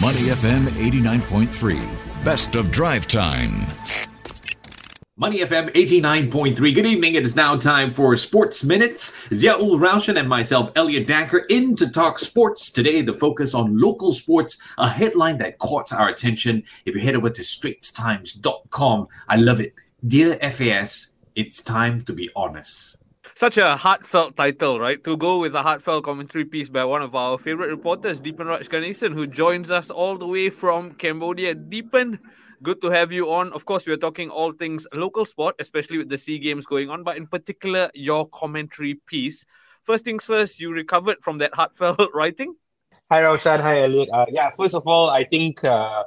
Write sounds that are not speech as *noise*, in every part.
Money FM 89.3. Best of drive time. Money FM 89.3. Good evening. It is now time for Sports Minutes. Ziaul Raushan and myself, Elliot Danker, in to talk sports. Today, the focus on local sports, a headline that caught our attention. If you head over to straitstimes.com, I love it. Dear FAS, it's time to be honest such a heartfelt title, right? To go with a heartfelt commentary piece by one of our favorite reporters, Deepan Raj Ganesan, who joins us all the way from Cambodia. Deepan, good to have you on. Of course, we're talking all things local sport, especially with the SEA Games going on, but in particular, your commentary piece. First things first, you recovered from that heartfelt *laughs* writing? Hi, Raushan. Hi, Elliot. Uh, yeah, first of all, I think uh,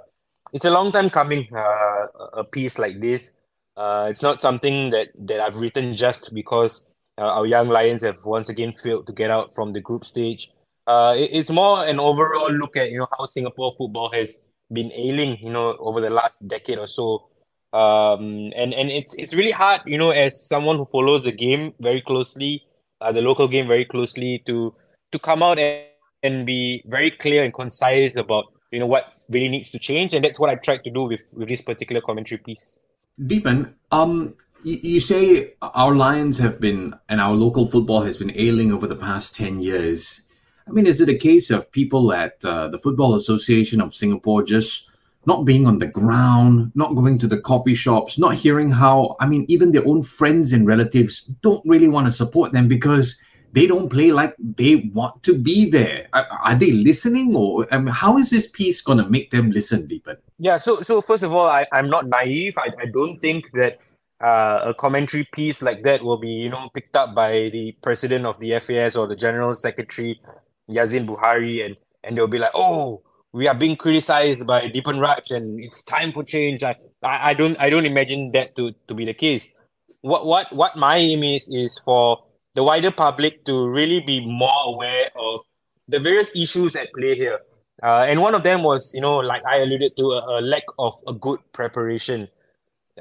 it's a long time coming, uh, a piece like this. Uh, it's not something that, that I've written just because our young Lions have once again failed to get out from the group stage. Uh, it, it's more an overall look at you know how Singapore football has been ailing you know over the last decade or so. Um, and and it's it's really hard you know as someone who follows the game very closely, uh, the local game very closely to to come out and, and be very clear and concise about you know what really needs to change, and that's what I tried to do with with this particular commentary piece. Deepan, um, you say our Lions have been, and our local football has been ailing over the past 10 years. I mean, is it a case of people at uh, the Football Association of Singapore just not being on the ground, not going to the coffee shops, not hearing how, I mean, even their own friends and relatives don't really want to support them because they don't play like they want to be there. Are, are they listening, or I mean, how is this piece going to make them listen, Deepan? Yeah. So, so first of all, I, I'm not naive. I, I don't think that uh, a commentary piece like that will be, you know, picked up by the president of the FAS or the general secretary, Yazeen Buhari, and and they'll be like, oh, we are being criticized by Deepan Raj, and it's time for change. I, I, I don't I don't imagine that to, to be the case. What what what my aim is is for the wider public to really be more aware of the various issues at play here. Uh, and one of them was, you know, like I alluded to, a, a lack of a good preparation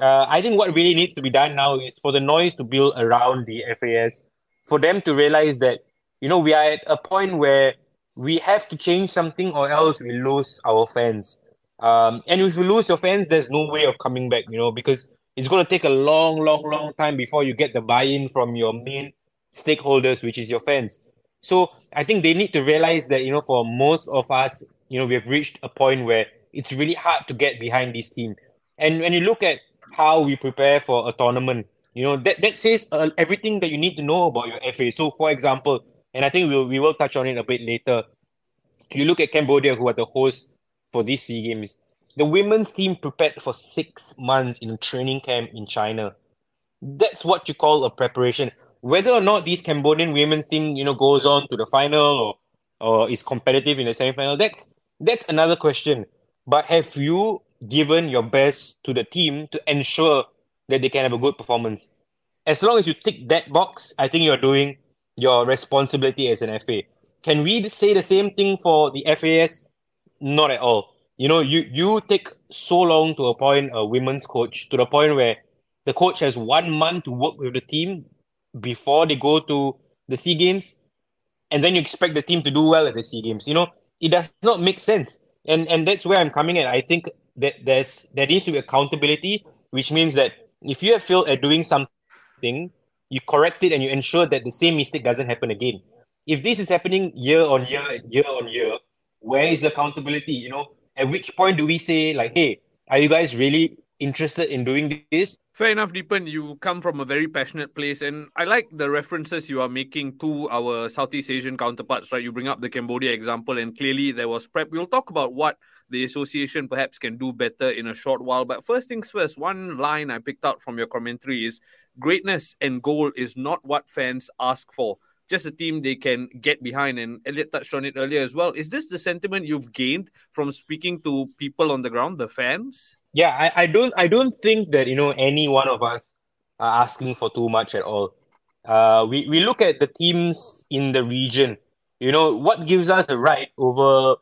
uh, I think what really needs to be done now is for the noise to build around the FAS, for them to realize that, you know, we are at a point where we have to change something or else we lose our fans. Um, and if you lose your fans, there's no way of coming back, you know, because it's going to take a long, long, long time before you get the buy in from your main stakeholders, which is your fans. So I think they need to realize that, you know, for most of us, you know, we have reached a point where it's really hard to get behind this team. And when you look at how we prepare for a tournament. You know, that, that says uh, everything that you need to know about your FA. So, for example, and I think we'll, we will touch on it a bit later, you look at Cambodia, who are the hosts for these SEA Games. The women's team prepared for six months in a training camp in China. That's what you call a preparation. Whether or not this Cambodian women's team, you know, goes on to the final or or is competitive in the semi-final, that's that's another question. But have you given your best to the team to ensure that they can have a good performance. As long as you tick that box, I think you're doing your responsibility as an FA. Can we say the same thing for the FAS? Not at all. You know, you you take so long to appoint a women's coach to the point where the coach has one month to work with the team before they go to the SEA Games, and then you expect the team to do well at the SEA Games. You know, it does not make sense. And and that's where I'm coming at. I think that there's there needs to be accountability, which means that if you have failed at doing something, you correct it and you ensure that the same mistake doesn't happen again. If this is happening year on year, year on year, where is the accountability? You know, at which point do we say like, hey, are you guys really interested in doing this? Fair enough, Deepan. You come from a very passionate place, and I like the references you are making to our Southeast Asian counterparts. Right, you bring up the Cambodia example, and clearly there was prep. We'll talk about what the association perhaps can do better in a short while. But first things first, one line I picked out from your commentary is greatness and goal is not what fans ask for. Just a team they can get behind. And Elliot touched on it earlier as well. Is this the sentiment you've gained from speaking to people on the ground, the fans? Yeah, I, I don't I don't think that, you know, any one of us are asking for too much at all. Uh, we, we look at the teams in the region. You know, what gives us a right over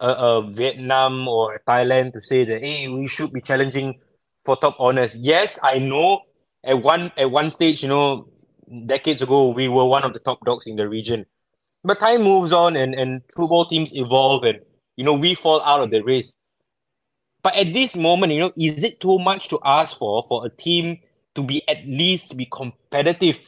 a, Vietnam or Thailand to say that hey, we should be challenging for top honors. Yes, I know at one at one stage, you know, decades ago, we were one of the top dogs in the region. But time moves on and, and football teams evolve and you know, we fall out of the race. But at this moment, you know, is it too much to ask for for a team to be at least be competitive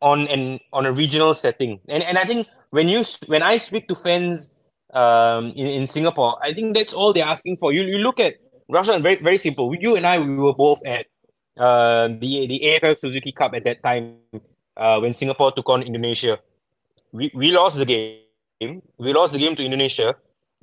on an on a regional setting? And and I think when you when I speak to fans um in, in Singapore, I think that's all they're asking for. You you look at Russia, very very simple. You and I we were both at uh the the AFF Suzuki Cup at that time uh when Singapore took on Indonesia. We we lost the game. We lost the game to Indonesia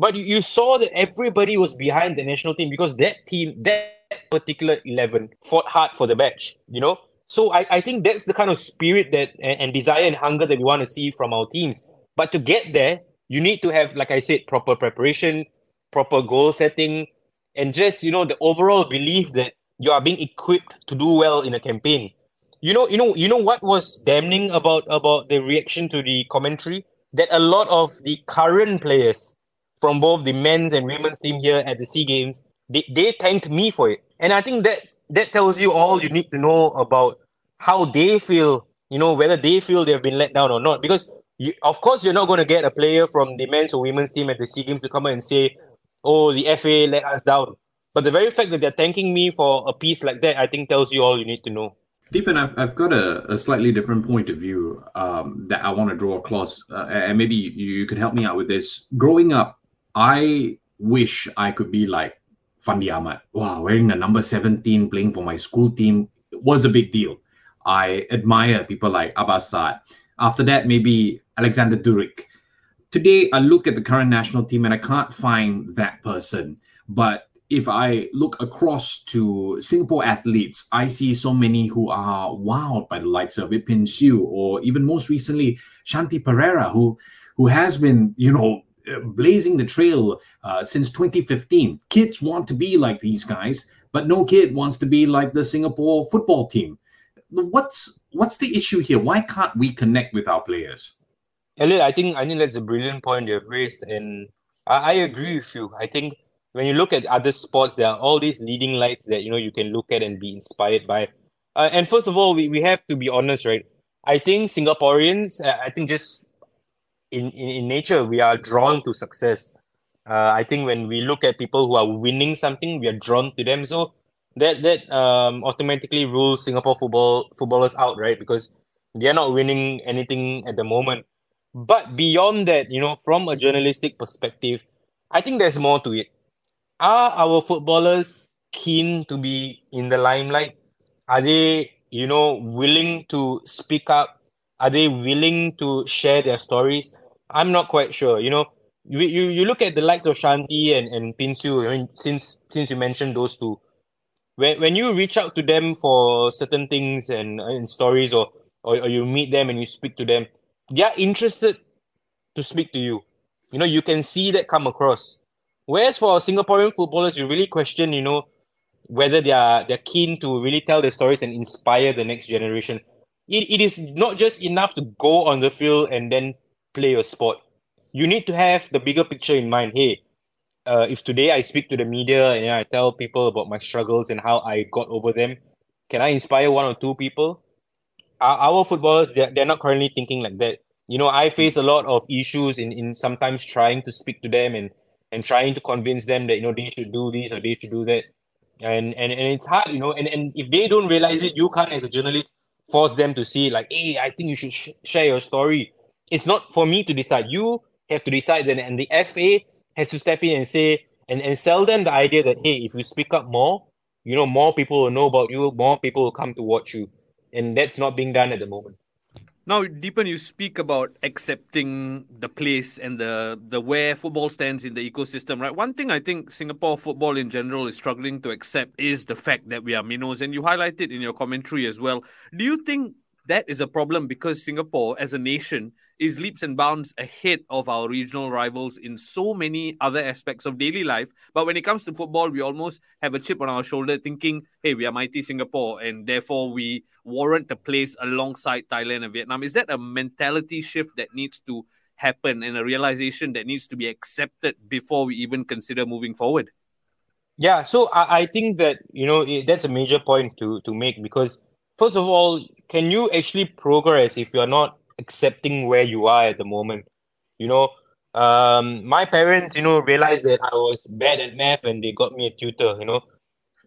but you, you saw that everybody was behind the national team because that team, that particular 11, fought hard for the badge, you know? So I, I think that's the kind of spirit that and, and desire and hunger that we want to see from our teams. But to get there, you need to have, like I said, proper preparation, proper goal setting, and just, you know, the overall belief that you are being equipped to do well in a campaign. You know, you know, you know what was damning about about the reaction to the commentary? That a lot of the current players from both the men's and women's team here at the SEA Games, they, they thanked me for it. And I think that that tells you all you need to know about how they feel, you know, whether they feel they've been let down or not. Because you, of course you're not going to get a player from the men's or women's team at the SEA Games to come and say, oh, the FA let us down. But the very fact that they're thanking me for a piece like that, I think tells you all you need to know. Deepan, I've, I've got a, a slightly different point of view um, that I want to draw across, uh, and maybe you could help me out with this. Growing up, I wish I could be like Fandi Ahmad. Wow, wearing the number 17, playing for my school team was a big deal. I admire people like Abbas Saad. After that, maybe Aleksandar Duric. Today, I look at the current national team and I can't find that person. But if I look across to Singapore athletes, I see so many who are wowed by the likes of Yip Pin Xiu or even most recently Shanti Pereira, who who has been, you know, blazing the trail uh, since 2015. Kids want to be like these guys, but no kid wants to be like the Singapore football team. What's what's the issue here? Why can't we connect with our players? Elliot, I think I think that's a brilliant point you've raised, and I, I agree with you. I think when you look at other sports, there are all these leading lights that you know you can look at and be inspired by. Uh, and first of all, we, we have to be honest, right? I think Singaporeans, uh, I think just in, in, in nature we are drawn to success. Uh, i think when we look at people who are winning something we are drawn to them. So that that um, automatically rules singapore football footballers out right? Because they are not winning anything at the moment. But beyond that you know from a journalistic perspective i think there's more to it. Are our footballers keen to be in the limelight? Are they you know willing to speak up? Are they willing to share their stories I'm not quite sure. You know, you you, you look at the likes of Shanti and, and Pin Xiu, I mean, since since you mentioned those two, when when you reach out to them for certain things and, and stories or, or or you meet them and you speak to them, they are interested to speak to you. You know, you can see that come across. Whereas for Singaporean footballers, you really question, you know, whether they are they're keen to really tell their stories and inspire the next generation. It, it is not just enough to go on the field and then play your sport. You need to have the bigger picture in mind. Hey, uh, if today I speak to the media and I tell people about my struggles and how I got over them, can I inspire one or two people? Our, our footballers, they're, they're not currently thinking like that. You know, I face a lot of issues in, in sometimes trying to speak to them and, and trying to convince them that, you know, they should do this or they should do that. And, and, and it's hard, you know, and, and if they don't realize it, you can't, as a journalist, force them to see, like, hey, I think you should sh- share your story it's not for me to decide. You have to decide then, and the FA has to step in and say and, and sell them the idea that hey, if you speak up more, you know, more people will know about you, more people will come to watch you. And that's not being done at the moment. Now, Deepan, you speak about accepting the place and the the where football stands in the ecosystem, right? One thing I think Singapore football in general is struggling to accept is the fact that we are minnows, and you highlighted in your commentary as well. Do you think that is a problem because Singapore, as a nation, is leaps and bounds ahead of our regional rivals in so many other aspects of daily life. But when it comes to football, we almost have a chip on our shoulder thinking, hey, we are mighty Singapore, and therefore we warrant a place alongside Thailand and Vietnam. Is that a mentality shift that needs to happen and a realization that needs to be accepted before we even consider moving forward? Yeah, so I, I think that, you know, it, that's a major point to, to make because, first of all, can you actually progress if you're not accepting where you are at the moment. You know, Um, my parents, you know, realized that I was bad at math and they got me a tutor. You know,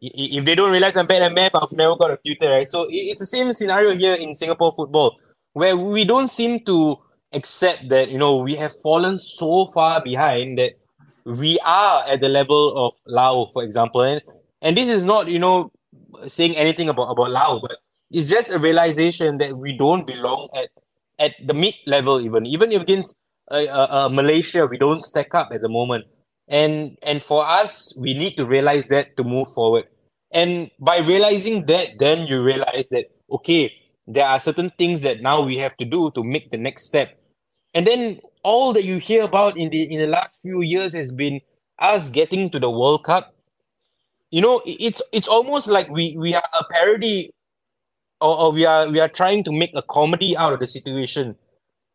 if they don't realize I'm bad at math, I've never got a tutor, right? So it's the same scenario here in Singapore football, where we don't seem to accept that you know we have fallen so far behind that we are at the level of Lao, for example, and and this is not you know saying anything about about Lao, but it's just a realization that we don't belong at at the mid level even. Even against uh, uh, uh, Malaysia we don't stack up at the moment. And and for us we need to realize that to move forward. And by realizing that then you realize that okay there are certain things that now we have to do to make the next step. And then all that you hear about in the in the last few years has been us getting to the world cup. You know it's it's almost like we we are a parody or, or we are we are trying to make a comedy out of the situation.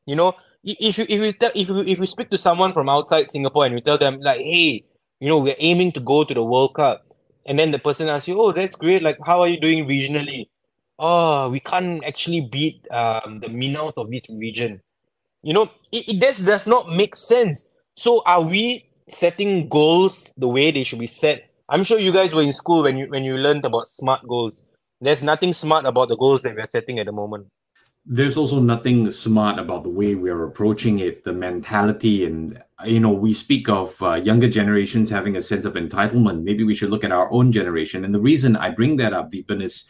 You know if you if you tell if you if you speak to someone from outside singapore and you tell them like hey you know we're aiming to go to the world cup and then the person asks you oh that's great like how are you doing regionally? Oh we can't actually beat um the minnows of this region. You know it, it does does not make sense. So are we setting goals the way they should be set? I'm sure you guys were in school when you when you learned about smart goals there's nothing smart about the goals that we're setting at the moment. There's also nothing smart about the way we're approaching it, the mentality, and you know, we speak of uh, younger generations having a sense of entitlement. Maybe we should look at our own generation. And the reason I bring that up, Deepan, is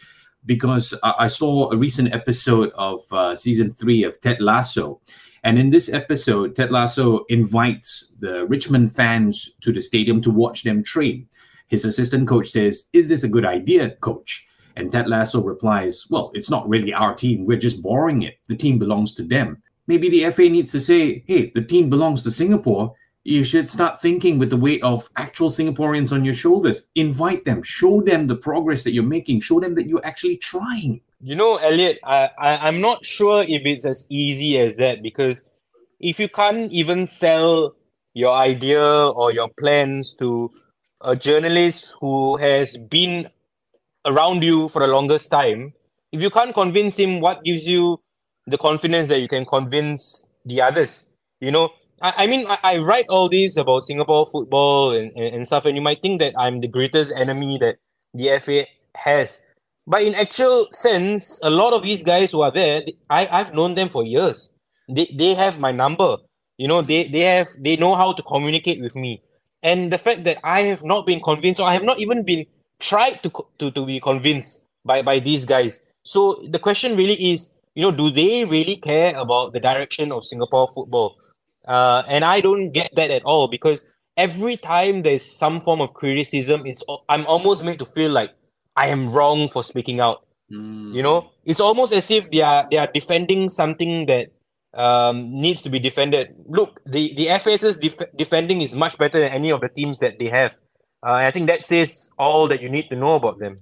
because I, I saw a recent episode of uh, season three of Ted Lasso. And in this episode, Ted Lasso invites the Richmond fans to the stadium to watch them train. His assistant coach says, Is this a good idea, coach? And Ted Lasso replies, Well, it's not really our team. We're just borrowing it. The team belongs to them. Maybe the FA needs to say, Hey, the team belongs to Singapore. You should start thinking with the weight of actual Singaporeans on your shoulders. Invite them, show them the progress that you're making, show them that you're actually trying. You know, Elliot, I, I, I'm not sure if it's as easy as that because if you can't even sell your idea or your plans to a journalist who has been around you for the longest time, if you can't convince him, what gives you the confidence that you can convince the others? You know, I, I mean, I, I write all this about Singapore football and, and, and stuff, and you might think that I'm the greatest enemy that the FA has. But in actual sense, a lot of these guys who are there, I, I've known them for years. They, they have my number. You know, they, they have they know how to communicate with me. And the fact that I have not been convinced, or I have not even been tried to to, to be convinced by by these guys. So the question really is, you know, do they really care about the direction of Singapore football? Uh, and I don't get that at all because every time there's some form of criticism, it's I'm almost made to feel like I am wrong for speaking out. Mm. You know, it's almost as if they are they are defending something that um, needs to be defended. Look, the the FAS's def- defending is much better than any of the teams that they have. Uh, I think that says all that you need to know about them.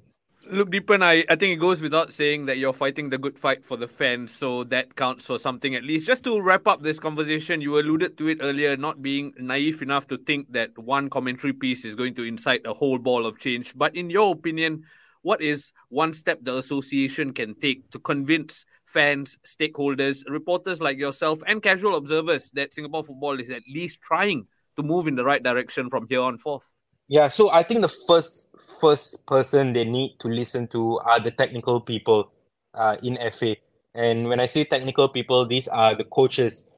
Look, Deepan, I, I think it goes without saying that you're fighting the good fight for the fans, so that counts for something at least. Just to wrap up this conversation, you alluded to it earlier, not being naive enough to think that one commentary piece is going to incite a whole ball of change. But in your opinion, what is one step the association can take to convince fans, stakeholders, reporters like yourself, and casual observers that Singapore football is at least trying to move in the right direction from here on forth? Yeah, so I think the first first person they need to listen to are the technical people uh, in FA. And when I say technical people, these are the coaches.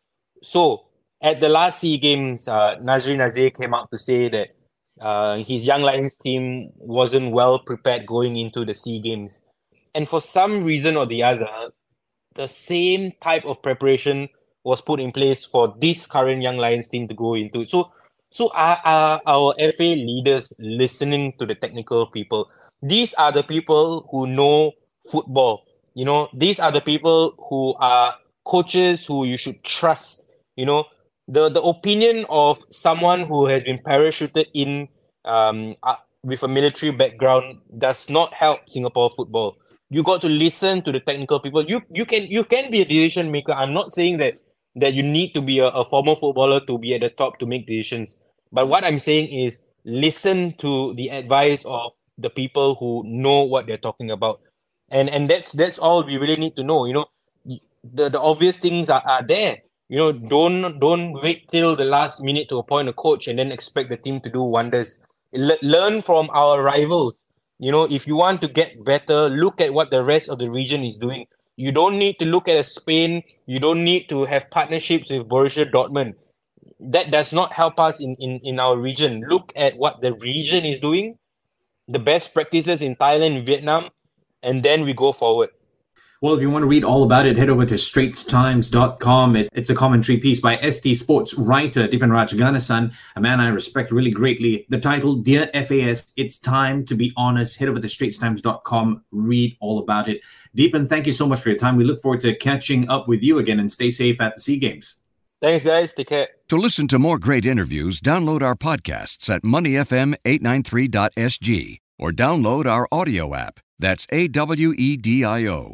So at the last SEA Games, uh, Nazri Nazir came out to say that uh, his Young Lions team wasn't well prepared going into the SEA Games. And for some reason or the other, the same type of preparation was put in place for this current Young Lions team to go into. So so are, are our FA leaders listening to the technical people? These are the people who know football. You know, these are the people who are coaches who you should trust. You know, the the opinion of someone who has been parachuted in um uh, with a military background does not help Singapore football. You got to listen to the technical people. You you can you can be a decision maker. I'm not saying that that you need to be a, a former footballer to be at the top to make decisions. But what I'm saying is listen to the advice of the people who know what they're talking about. And and that's that's all we really need to know. You know, the, the obvious things are, are there. You know, don't don't wait till the last minute to appoint a coach and then expect the team to do wonders. Le- learn from our rivals. You know, if you want to get better, look at what the rest of the region is doing. You don't need to look at Spain. You don't need to have partnerships with Borussia Dortmund. That does not help us in, in, in our region. Look at what the region is doing, the best practices in Thailand, Vietnam, and then we go forward. Well, if you want to read all about it, head over to straitstimes.com. It, it's a commentary piece by ST Sports writer Deepanraj Ganesan, a man I respect really greatly. The title, Dear FAS, It's Time to Be Honest. Head over to straitstimes.com, read all about it. Deepan, thank you so much for your time. We look forward to catching up with you again and stay safe at the SEA Games. Thanks, guys. Take care. To listen to more great interviews, download our podcasts at moneyfm893.sg or download our audio app. That's A W E D I O.